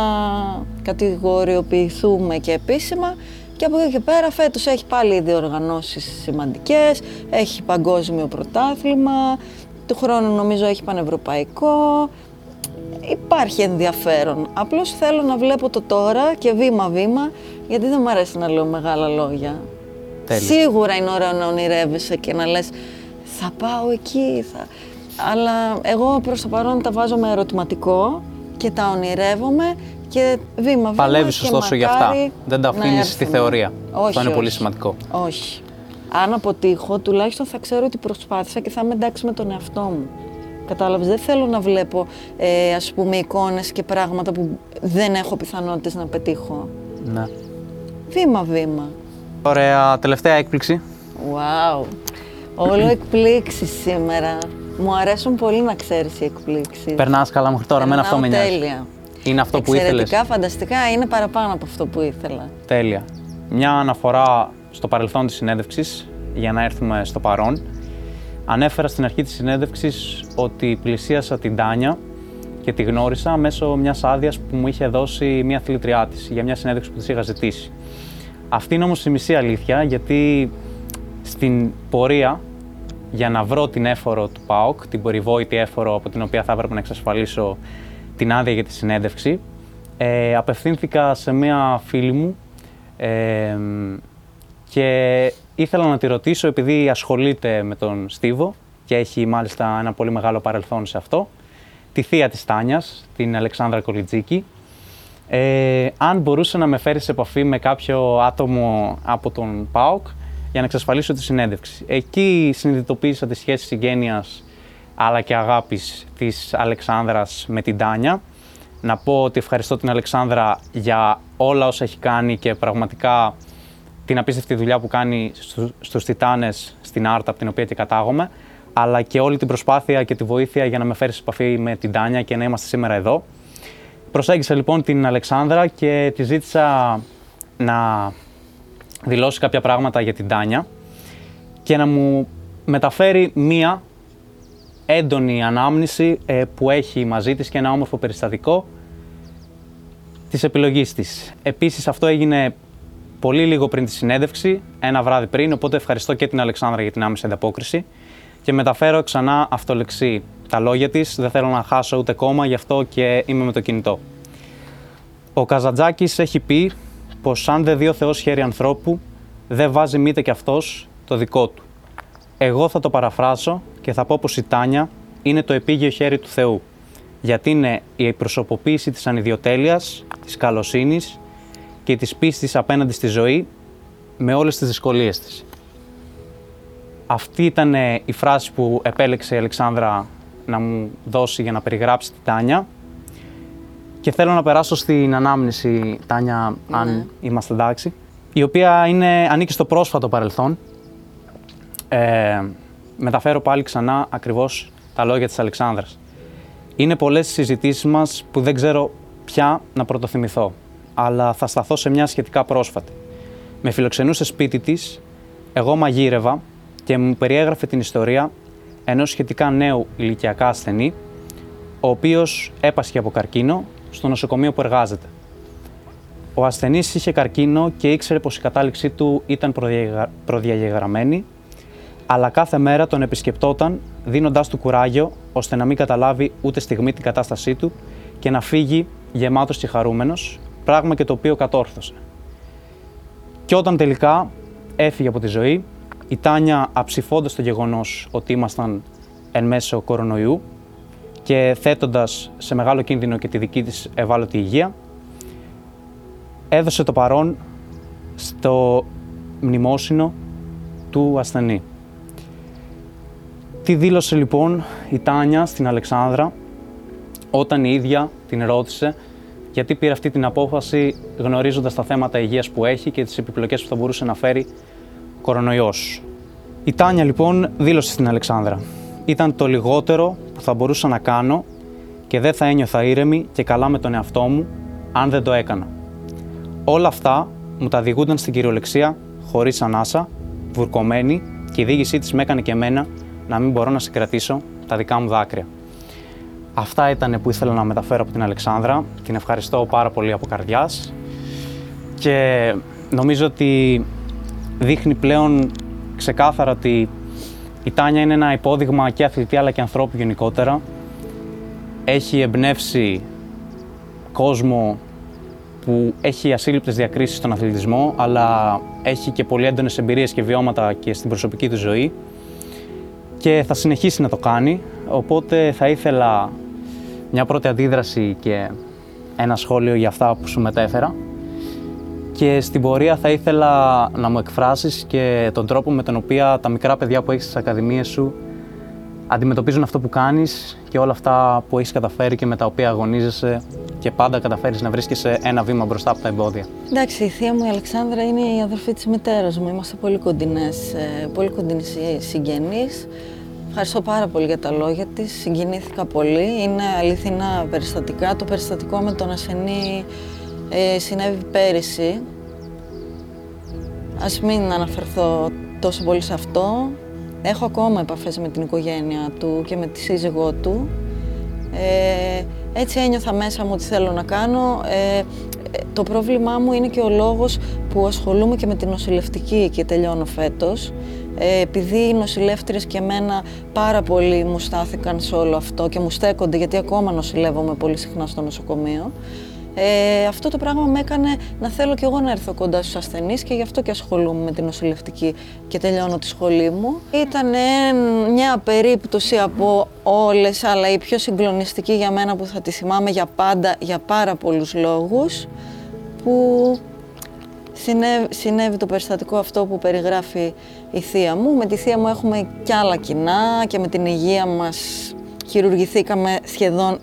κατηγοριοποιηθούμε και επίσημα και από εκεί και πέρα φέτος έχει πάλι διοργανώσεις σημαντικές, έχει παγκόσμιο πρωτάθλημα, του χρόνου νομίζω έχει πανευρωπαϊκό, υπάρχει ενδιαφέρον. Απλώς θέλω να βλέπω το τώρα και βήμα-βήμα, γιατί δεν μου αρέσει να λέω μεγάλα λόγια. Σίγουρα είναι ωραίο να ονειρεύεσαι και να λες θα πάω εκεί, θα... αλλά εγώ προς το παρόν τα βάζω με ερωτηματικό και τα ονειρεύομαι και βήμα-βήμα Παλεύεις ωστόσο για αυτά, δεν τα αφήνεις στη θεωρία. Όχι, Αυτό είναι πολύ σημαντικό. Όχι. Αν αποτύχω, τουλάχιστον θα ξέρω ότι προσπάθησα και θα είμαι εντάξει με τον εαυτό μου. Κατάλαβες, δεν θέλω να βλέπω ε, ας πούμε εικόνες και πράγματα που δεν έχω πιθανότητες να πετύχω. Ναι. Βήμα-βήμα. Ωραία, τελευταία έκπληξη. Wow. Όλο εκπλήξεις σήμερα. Μου αρέσουν πολύ να ξέρεις οι εκπλήξεις. Περνάς καλά μέχρι τώρα, εμένα αυτό με νοιάζει. τέλεια. Είναι αυτό που ήθελες. Εξαιρετικά, φανταστικά, είναι παραπάνω από αυτό που ήθελα. Τέλεια. Μια αναφορά στο παρελθόν της συνέντευξης, για να έρθουμε στο παρόν. Ανέφερα στην αρχή της συνέντευξης ότι πλησίασα την Τάνια και τη γνώρισα μέσω μιας άδειας που μου είχε δώσει μια θηλητριά της για μια συνέντευξη που της είχα ζητήσει. Αυτή είναι όμως η μισή αλήθεια, γιατί στην πορεία για να βρω την έφορο του ΠΑΟΚ, την περιβόητη έφορο από την οποία θα έπρεπε να εξασφαλίσω την άδεια για τη συνέντευξη, ε, απευθύνθηκα σε μία φίλη μου ε, και ήθελα να τη ρωτήσω επειδή ασχολείται με τον Στίβο και έχει μάλιστα ένα πολύ μεγάλο παρελθόν σε αυτό, τη θεία της Τάνιας, την Αλεξάνδρα Κολιτζίκη, ε, αν μπορούσε να με φέρεις σε επαφή με κάποιο άτομο από τον ΠΑΟΚ για να εξασφαλίσω τη συνέντευξη. Εκεί συνειδητοποίησα τη σχέση συγγένειας αλλά και αγάπης της Αλεξάνδρας με την Τάνια. Να πω ότι ευχαριστώ την Αλεξάνδρα για όλα όσα έχει κάνει και πραγματικά την απίστευτη δουλειά που κάνει στους Τιτάνες στην Άρτα από την οποία και κατάγομαι, αλλά και όλη την προσπάθεια και τη βοήθεια για να με φέρεις σε επαφή με την Τάνια και να είμαστε σήμερα εδώ. Προσέγγισα λοιπόν την Αλεξάνδρα και τη ζήτησα να δηλώσει κάποια πράγματα για την Τάνια και να μου μεταφέρει μία έντονη ανάμνηση ε, που έχει μαζί της και ένα όμορφο περιστατικό της επιλογής της. Επίσης αυτό έγινε πολύ λίγο πριν τη συνέντευξη, ένα βράδυ πριν, οπότε ευχαριστώ και την Αλεξάνδρα για την άμεση ανταπόκριση και μεταφέρω ξανά αυτολεξή τα λόγια της, δεν θέλω να χάσω ούτε κόμμα, γι' αυτό και είμαι με το κινητό. Ο Καζαντζάκης έχει πει πως αν δεν δει ο Θεός χέρι ανθρώπου, δεν βάζει μήτε κι αυτός το δικό του. Εγώ θα το παραφράσω και θα πω πως η Τάνια είναι το επίγειο χέρι του Θεού, γιατί είναι η προσωποποίηση της ανιδιοτέλειας, της καλοσύνης και της πίστης απέναντι στη ζωή με όλες τις δυσκολίες της. Αυτή ήταν η φράση που επέλεξε η Αλεξάνδρα να μου δώσει για να περιγράψει τη Τάνια. Και θέλω να περάσω στην ανάμνηση, Τάνια, αν ναι. είμαστε εντάξει, η οποία είναι, ανήκει στο πρόσφατο παρελθόν. Ε, μεταφέρω πάλι ξανά ακριβώς τα λόγια της Αλεξάνδρας. Είναι πολλές συζητήσεις μας που δεν ξέρω πια να πρωτοθυμηθώ, αλλά θα σταθώ σε μια σχετικά πρόσφατη. Με φιλοξενούσε σπίτι της, εγώ μαγείρευα και μου περιέγραφε την ιστορία ενός σχετικά νέου ηλικιακά ασθενή, ο οποίος έπασχε από καρκίνο στο νοσοκομείο που εργάζεται. Ο ασθενής είχε καρκίνο και ήξερε πως η κατάληξή του ήταν προδιαγεγραμμένη, αλλά κάθε μέρα τον επισκεπτόταν δίνοντάς του κουράγιο ώστε να μην καταλάβει ούτε στιγμή την κατάστασή του και να φύγει γεμάτος και χαρούμενος, πράγμα και το οποίο κατόρθωσε. Και όταν τελικά έφυγε από τη ζωή, η Τάνια αψηφώντας το γεγονός ότι ήμασταν εν μέσω κορονοϊού και θέτοντας σε μεγάλο κίνδυνο και τη δική της ευάλωτη υγεία, έδωσε το παρόν στο μνημόσυνο του ασθενή. Τι δήλωσε λοιπόν η Τάνια στην Αλεξάνδρα όταν η ίδια την ρώτησε γιατί πήρε αυτή την απόφαση γνωρίζοντας τα θέματα υγείας που έχει και τις επιπλοκές που θα μπορούσε να φέρει κορονοϊός. Η Τάνια λοιπόν δήλωσε στην Αλεξάνδρα. Ήταν το λιγότερο που θα μπορούσα να κάνω και δεν θα ένιωθα ήρεμη και καλά με τον εαυτό μου αν δεν το έκανα. Όλα αυτά μου τα διηγούνταν στην κυριολεξία χωρίς ανάσα, βουρκωμένη και η διήγησή της με έκανε και εμένα να μην μπορώ να συγκρατήσω τα δικά μου δάκρυα. Αυτά ήταν που ήθελα να μεταφέρω από την Αλεξάνδρα. Την ευχαριστώ πάρα πολύ από καρδιάς και νομίζω ότι δείχνει πλέον ξεκάθαρα ότι η Τάνια είναι ένα υπόδειγμα και αθλητή αλλά και ανθρώπου γενικότερα. Έχει εμπνεύσει κόσμο που έχει ασύλληπτες διακρίσεις στον αθλητισμό, αλλά έχει και πολύ έντονες εμπειρίες και βιώματα και στην προσωπική του ζωή και θα συνεχίσει να το κάνει, οπότε θα ήθελα μια πρώτη αντίδραση και ένα σχόλιο για αυτά που σου μετέφερα και στην πορεία θα ήθελα να μου εκφράσεις και τον τρόπο με τον οποίο τα μικρά παιδιά που έχεις στις ακαδημίες σου αντιμετωπίζουν αυτό που κάνεις και όλα αυτά που έχεις καταφέρει και με τα οποία αγωνίζεσαι και πάντα καταφέρεις να βρίσκεσαι ένα βήμα μπροστά από τα εμπόδια. Εντάξει, η θεία μου η Αλεξάνδρα είναι η αδερφή της μητέρας μου. Είμαστε πολύ κοντινές, ε, πολύ κοντινές συγγενείς. Ευχαριστώ πάρα πολύ για τα λόγια της, συγκινήθηκα πολύ. Είναι αληθινά περιστατικά. Το περιστατικό με τον ασθενή ε, συνέβη πέρυσι. Ας μην αναφερθώ τόσο πολύ σε αυτό. Έχω ακόμα επαφές με την οικογένεια του και με τη σύζυγό του. Ε, έτσι ένιωθα μέσα μου ότι θέλω να κάνω. Ε, το πρόβλημά μου είναι και ο λόγος που ασχολούμαι και με την νοσηλευτική και τελειώνω φέτος. Ε, επειδή οι νοσηλεύτριες και εμένα πάρα πολύ μου στάθηκαν σε όλο αυτό και μου στέκονται γιατί ακόμα νοσηλεύομαι πολύ συχνά στο νοσοκομείο. Ε, αυτό το πράγμα με έκανε να θέλω κι εγώ να έρθω κοντά στους ασθενείς και γι' αυτό και ασχολούμαι με την νοσηλευτική και τελειώνω τη σχολή μου. Ήταν μια περίπτωση από όλες, αλλά η πιο συγκλονιστική για μένα που θα τη θυμάμαι για πάντα, για πάρα πολλούς λόγους, που συνέβη, συνέβη το περιστατικό αυτό που περιγράφει η θεία μου. Με τη θεία μου έχουμε κι άλλα κοινά και με την υγεία μας χειρουργηθήκαμε σχεδόν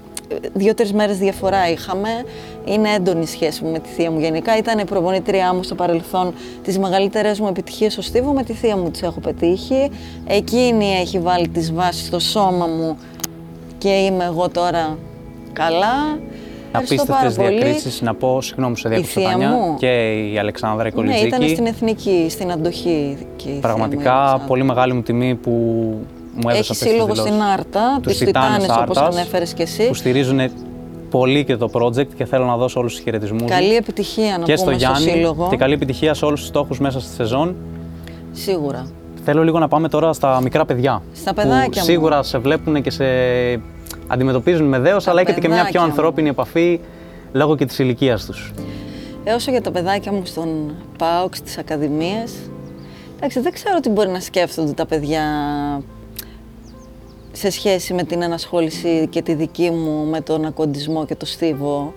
δύο-τρεις μέρες διαφορά είχαμε. Είναι έντονη η σχέση μου με τη θεία μου γενικά. Ήταν η προπονήτριά μου στο παρελθόν τις μεγαλύτερες μου επιτυχίες στο Στίβο. Με τη θεία μου τις έχω πετύχει. Εκείνη έχει βάλει τις βάσεις στο σώμα μου και είμαι εγώ τώρα καλά. Απίστευτες διακρίσεις. Να πω, συγγνώμη, σε διακρίσω Τάνια, και η Αλεξάνδρα η Ναι, ήταν στην εθνική, στην αντοχή. Και η Πραγματικά πολύ μεγάλη μου τιμή που μου έδωσες Έχεις σύλλογο στην Άρτα, τους Τιτάνες όπως ανέφερε και εσύ. Που στηρίζουν πολύ και το project και θέλω να δώσω όλους τους χαιρετισμούς. Καλή επιτυχία να και πούμε στο, στο σύλλογο. Και καλή επιτυχία σε όλους τους στόχους μέσα στη σεζόν. Σίγουρα. Θέλω λίγο να πάμε τώρα στα μικρά παιδιά. Στα παιδάκια που Σίγουρα σε βλέπουν και σε αντιμετωπίζουν με δέος, αλλά έχετε και μια πιο ανθρώπινη επαφή λόγω και της ηλικίας τους. Ε, όσο για τα παιδάκια μου στον ΠΑΟΚ, στις ακαδημίες, εντάξει, δεν ξέρω τι μπορεί να σκέφτονται τα παιδιά σε σχέση με την ενασχόληση και τη δική μου με τον ακοντισμό και το στίβο.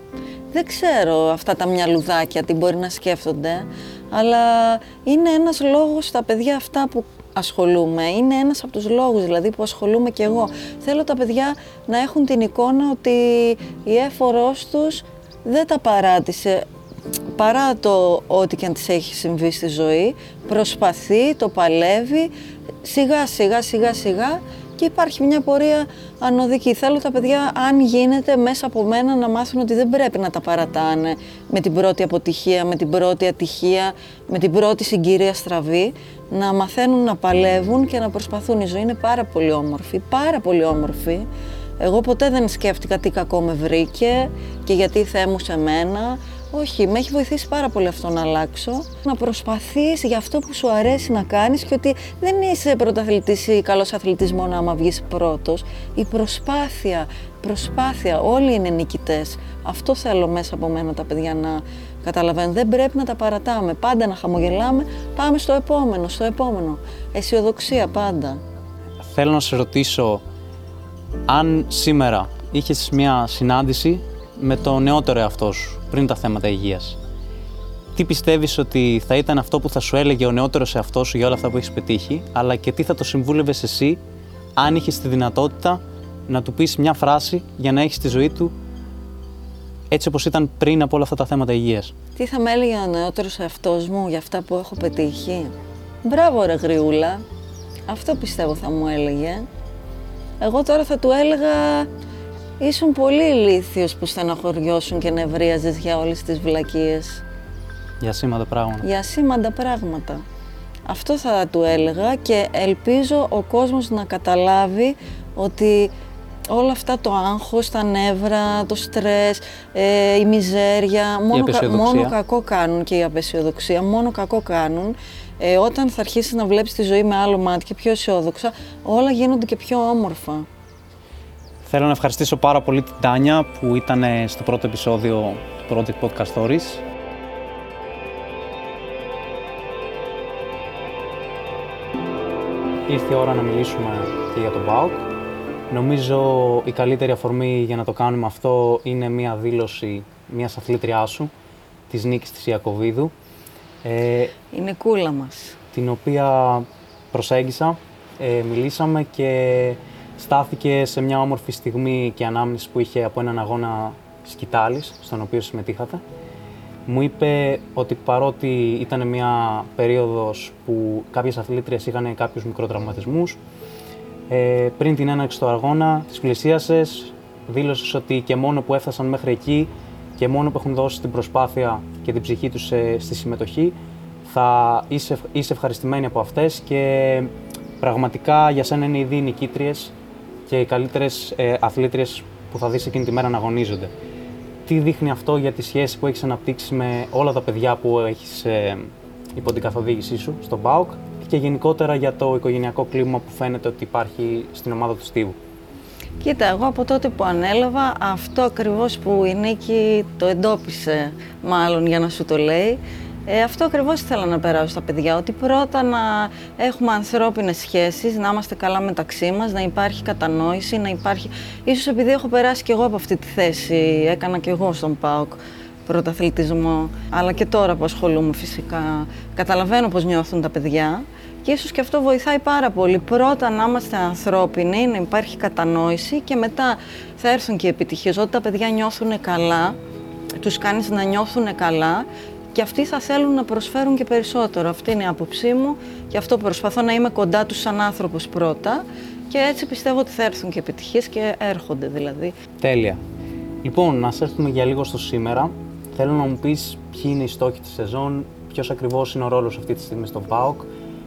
Δεν ξέρω αυτά τα μυαλουδάκια τι μπορεί να σκέφτονται, αλλά είναι ένας λόγος τα παιδιά αυτά που ασχολούμαι. Είναι ένας από τους λόγους δηλαδή που ασχολούμαι και εγώ. Θέλω τα παιδιά να έχουν την εικόνα ότι η έφορός τους δεν τα παράτησε παρά το ό,τι και αν της έχει συμβεί στη ζωή, προσπαθεί, το παλεύει, σιγά σιγά σιγά σιγά και υπάρχει μια πορεία ανωδική. Θέλω τα παιδιά, αν γίνεται, μέσα από μένα να μάθουν ότι δεν πρέπει να τα παρατάνε με την πρώτη αποτυχία, με την πρώτη ατυχία, με την πρώτη συγκυρία στραβή, να μαθαίνουν να παλεύουν και να προσπαθούν. Η ζωή είναι πάρα πολύ όμορφη, πάρα πολύ όμορφη. Εγώ ποτέ δεν σκέφτηκα τι κακό με βρήκε και γιατί θέμου σε μένα. Όχι, με έχει βοηθήσει πάρα πολύ αυτό να αλλάξω. Να προσπαθείς για αυτό που σου αρέσει να κάνεις και ότι δεν είσαι πρωταθλητής ή καλός αθλητής μόνο άμα βγεις πρώτος. Η προσπάθεια, προσπάθεια, όλοι είναι νικητές. Αυτό θέλω μέσα από μένα τα παιδιά να καταλαβαίνουν. Δεν πρέπει να τα παρατάμε, πάντα να χαμογελάμε, πάμε στο επόμενο, στο επόμενο. Αισιοδοξία πάντα. Θέλω να σε ρωτήσω αν σήμερα είχες μια συνάντηση με το νεότερο εαυτό σου, πριν τα θέματα υγείας. Τι πιστεύεις ότι θα ήταν αυτό που θα σου έλεγε ο νεότερος εαυτός σου για όλα αυτά που έχεις πετύχει, αλλά και τι θα το συμβούλευες εσύ αν είχες τη δυνατότητα να του πεις μια φράση για να έχεις τη ζωή του έτσι όπως ήταν πριν από όλα αυτά τα θέματα υγείας; Τι θα με έλεγε ο νεότερος εαυτός μου για αυτά που έχω πετύχει; Μπράβο ρε γριούλα. Αυτό πιστεύω θα μου έλεγε. Εγώ τώρα θα του έλεγα Ήσουν πολύ ηλίθιος που στεναχωριώσουν και νευρίαζες για όλες τις βλακίες. Για σήμαντα πράγματα. Για σήμαντα πράγματα. Αυτό θα του έλεγα και ελπίζω ο κόσμος να καταλάβει ότι όλα αυτά το άγχος, τα νεύρα, το στρες, ε, η μιζέρια, μόνο, μόνο κακό κάνουν και η απεσιοδοξία, μόνο κακό κάνουν. Ε, όταν θα αρχίσεις να βλέπεις τη ζωή με άλλο μάτι και πιο αισιόδοξα, όλα γίνονται και πιο όμορφα. Θέλω να ευχαριστήσω πάρα πολύ την Τάνια που ήταν στο πρώτο επεισόδιο του Project Podcast Stories. Ήρθε η ώρα να μιλήσουμε και για τον ΠΑΟΚ. Νομίζω η καλύτερη αφορμή για να το κάνουμε αυτό είναι μία δήλωση μιας αθλήτριάς σου, της Νίκης της Ιακωβίδου. Ε, είναι κούλα μας. Την οποία προσέγγισα, ε, μιλήσαμε και στάθηκε σε μια όμορφη στιγμή και ανάμνηση που είχε από έναν αγώνα σκητάλης, στον οποίο συμμετείχατε. Μου είπε ότι παρότι ήταν μια περίοδος που κάποιες αθλήτριες είχαν κάποιους μικροτραυματισμούς, ε, πριν την έναρξη του αγώνα, τις πλησίασες, δήλωσες ότι και μόνο που έφτασαν μέχρι εκεί και μόνο που έχουν δώσει την προσπάθεια και την ψυχή τους στη συμμετοχή, θα είσαι, είσαι ευχαριστημένη από αυτές και πραγματικά για σένα είναι ήδη νικήτριες και οι καλύτερες ε, αθλήτριες που θα δεις εκείνη τη μέρα να αγωνίζονται. Τι δείχνει αυτό για τη σχέση που έχεις αναπτύξει με όλα τα παιδιά που έχεις ε, υπό την καθοδήγησή σου στον ΠΑΟΚ και γενικότερα για το οικογενειακό κλίμα που φαίνεται ότι υπάρχει στην ομάδα του Στίβου; Κοίτα, εγώ από τότε που ανέλαβα, αυτό ακριβώς που η Νίκη το εντόπισε μάλλον για να σου το λέει, ε, αυτό ακριβώς ήθελα να περάσω στα παιδιά. Ότι πρώτα να έχουμε ανθρώπινες σχέσεις, να είμαστε καλά μεταξύ μας, να υπάρχει κατανόηση, να υπάρχει. σω επειδή έχω περάσει κι εγώ από αυτή τη θέση, έκανα κι εγώ στον ΠΑΟΚ πρωταθλητισμό, αλλά και τώρα που ασχολούμαι φυσικά, καταλαβαίνω πώς νιώθουν τα παιδιά και ίσως και αυτό βοηθάει πάρα πολύ. Πρώτα να είμαστε ανθρώπινοι, να υπάρχει κατανόηση και μετά θα έρθουν και οι επιτυχίες. Όταν τα παιδιά νιώθουν καλά, τους κάνεις να νιώθουν καλά και αυτοί θα θέλουν να προσφέρουν και περισσότερο. Αυτή είναι η άποψή μου και αυτό προσπαθώ να είμαι κοντά τους σαν άνθρωπος πρώτα και έτσι πιστεύω ότι θα έρθουν και επιτυχίες και έρχονται δηλαδή. Τέλεια. Λοιπόν, να έρθουμε για λίγο στο σήμερα. Θέλω να μου πεις ποιοι είναι οι στόχοι της σεζόν, ποιος ακριβώς είναι ο ρόλος αυτή τη στιγμή στον ΠΑΟΚ.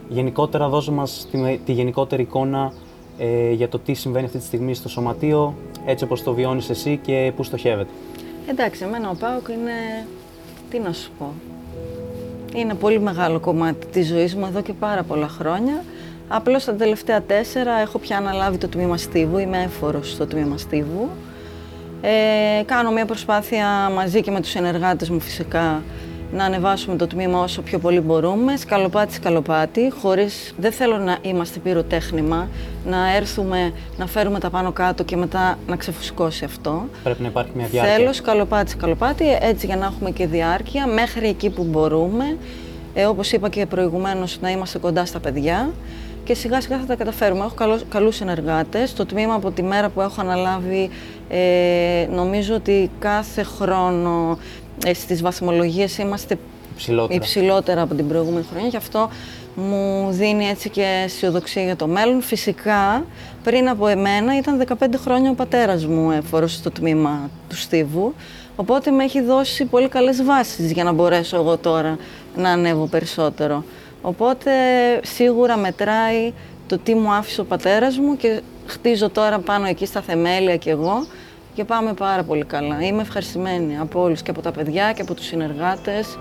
Γενικότερα δώσε μας τη, τη γενικότερη εικόνα ε, για το τι συμβαίνει αυτή τη στιγμή στο σωματείο, έτσι όπως το βιώνεις εσύ και πού στοχεύεται. Εντάξει, εμένα ο ΠΑΟΚ είναι τι να σου πω. Είναι πολύ μεγάλο κομμάτι της ζωής μου εδώ και πάρα πολλά χρόνια. Απλώς τα τελευταία τέσσερα έχω πια αναλάβει το τμήμα Στίβου, είμαι έφορος στο τμήμα Στίβου. Ε, κάνω μια προσπάθεια μαζί και με τους συνεργάτες μου φυσικά να ανεβάσουμε το τμήμα όσο πιο πολύ μπορούμε, σκαλοπάτι σκαλοπάτι, χωρίς, δεν θέλω να είμαστε πυροτέχνημα, να έρθουμε να φέρουμε τα πάνω κάτω και μετά να ξεφουσκώσει αυτό. Πρέπει να υπάρχει μια διάρκεια. Θέλω σκαλοπάτι σκαλοπάτι, έτσι για να έχουμε και διάρκεια, μέχρι εκεί που μπορούμε. Ε, όπως είπα και προηγουμένως, να είμαστε κοντά στα παιδιά και σιγά σιγά θα τα καταφέρουμε. Έχω καλούς, καλούς συνεργάτες. Το τμήμα από τη μέρα που έχω αναλάβει, ε, νομίζω ότι κάθε χρόνο ε, στις βαθμολογίες είμαστε υψηλότερα. υψηλότερα από την προηγούμενη χρονιά. Γι' αυτό μου δίνει έτσι και αισιοδοξία για το μέλλον. Φυσικά, πριν από εμένα ήταν 15 χρόνια ο πατέρας μου έφορος στο τμήμα του Στίβου. Οπότε με έχει δώσει πολύ καλές βάσεις για να μπορέσω εγώ τώρα να ανέβω περισσότερο. Οπότε σίγουρα μετράει το τι μου άφησε ο πατέρας μου και χτίζω τώρα πάνω εκεί στα θεμέλια κι εγώ και πάμε πάρα πολύ καλά. Είμαι ευχαριστημένη από όλους και από τα παιδιά και από τους συνεργάτες.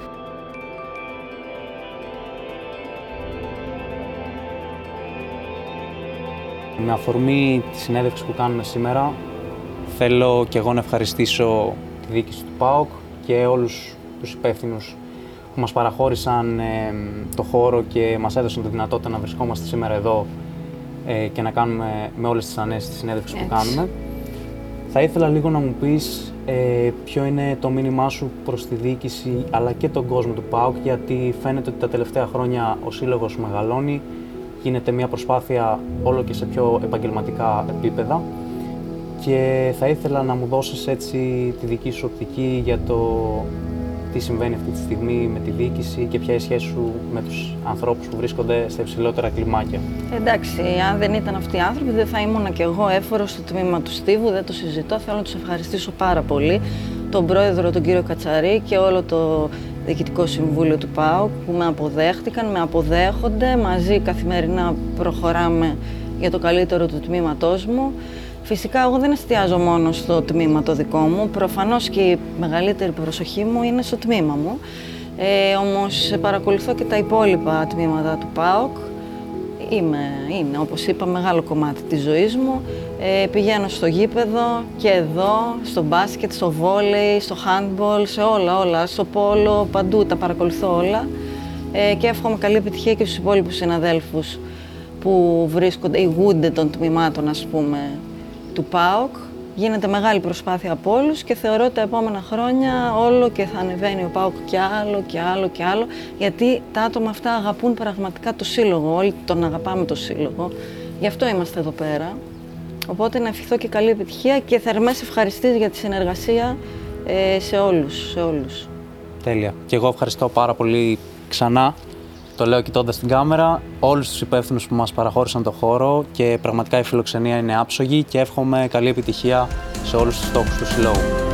Με αφορμή τη συνέντευξη που κάνουμε σήμερα, θέλω και εγώ να ευχαριστήσω τη διοίκηση του ΠΑΟΚ και όλους τους υπεύθυνους που μας παραχώρησαν ε, το χώρο και μας έδωσαν τη δυνατότητα να βρισκόμαστε σήμερα εδώ ε, και να κάνουμε με όλες τις ανέσεις τη συνέντευξη που κάνουμε. Θα ήθελα λίγο να μου πεις ε, ποιο είναι το μήνυμά σου προς τη διοίκηση αλλά και τον κόσμο του ΠΑΟΚ γιατί φαίνεται ότι τα τελευταία χρόνια ο σύλλογος μεγαλώνει, γίνεται μια προσπάθεια όλο και σε πιο επαγγελματικά επίπεδα. Και θα ήθελα να μου δώσεις έτσι τη δική σου οπτική για το τι συμβαίνει αυτή τη στιγμή με τη διοίκηση και ποια είναι η σχέση σου με τους ανθρώπους που βρίσκονται στα υψηλότερα κλιμάκια. Εντάξει, αν δεν ήταν αυτοί οι άνθρωποι, δεν θα ήμουν και εγώ έφορος στο τμήμα του Στίβου, δεν το συζητώ. Θέλω να τους ευχαριστήσω πάρα πολύ. Τον πρόεδρο, τον κύριο Κατσαρή και όλο το Διοικητικό Συμβούλιο του ΠΑΟΚ που με αποδέχτηκαν, με αποδέχονται. Μαζί καθημερινά προχωράμε για το καλύτερο του τμήματός μου. Φυσικά, εγώ δεν εστιάζω μόνο στο τμήμα το δικό μου. Προφανώς και η μεγαλύτερη προσοχή μου είναι στο τμήμα μου. Ε, όμως παρακολουθώ και τα υπόλοιπα τμήματα του ΠΑΟΚ. Είμαι, είναι, όπως είπα, μεγάλο κομμάτι της ζωής μου. Ε, πηγαίνω στο γήπεδο και εδώ, στο μπάσκετ, στο βόλεϊ, στο handball, σε όλα, όλα, στο πόλο, παντού τα παρακολουθώ όλα. Ε, και εύχομαι καλή επιτυχία και στους υπόλοιπους συναδέλφους που βρίσκονται, ηγούνται των τμήματων, ας πούμε, του ΠΑΟΚ. Γίνεται μεγάλη προσπάθεια από όλους και θεωρώ ότι τα επόμενα χρόνια όλο και θα ανεβαίνει ο ΠΑΟΚ και άλλο και άλλο και άλλο. Γιατί τα άτομα αυτά αγαπούν πραγματικά το σύλλογο. Όλοι τον αγαπάμε το σύλλογο. Γι' αυτό είμαστε εδώ πέρα. Οπότε να ευχηθώ και καλή επιτυχία και θερμές ευχαριστήσεις για τη συνεργασία ε, σε όλους, σε όλους. Τέλεια. Και εγώ ευχαριστώ πάρα πολύ ξανά το λέω κοιτώντας την κάμερα, όλους τους υπεύθυνους που μας παραχώρησαν το χώρο και πραγματικά η φιλοξενία είναι άψογη και εύχομαι καλή επιτυχία σε όλους τους στόχους του συλλόγου.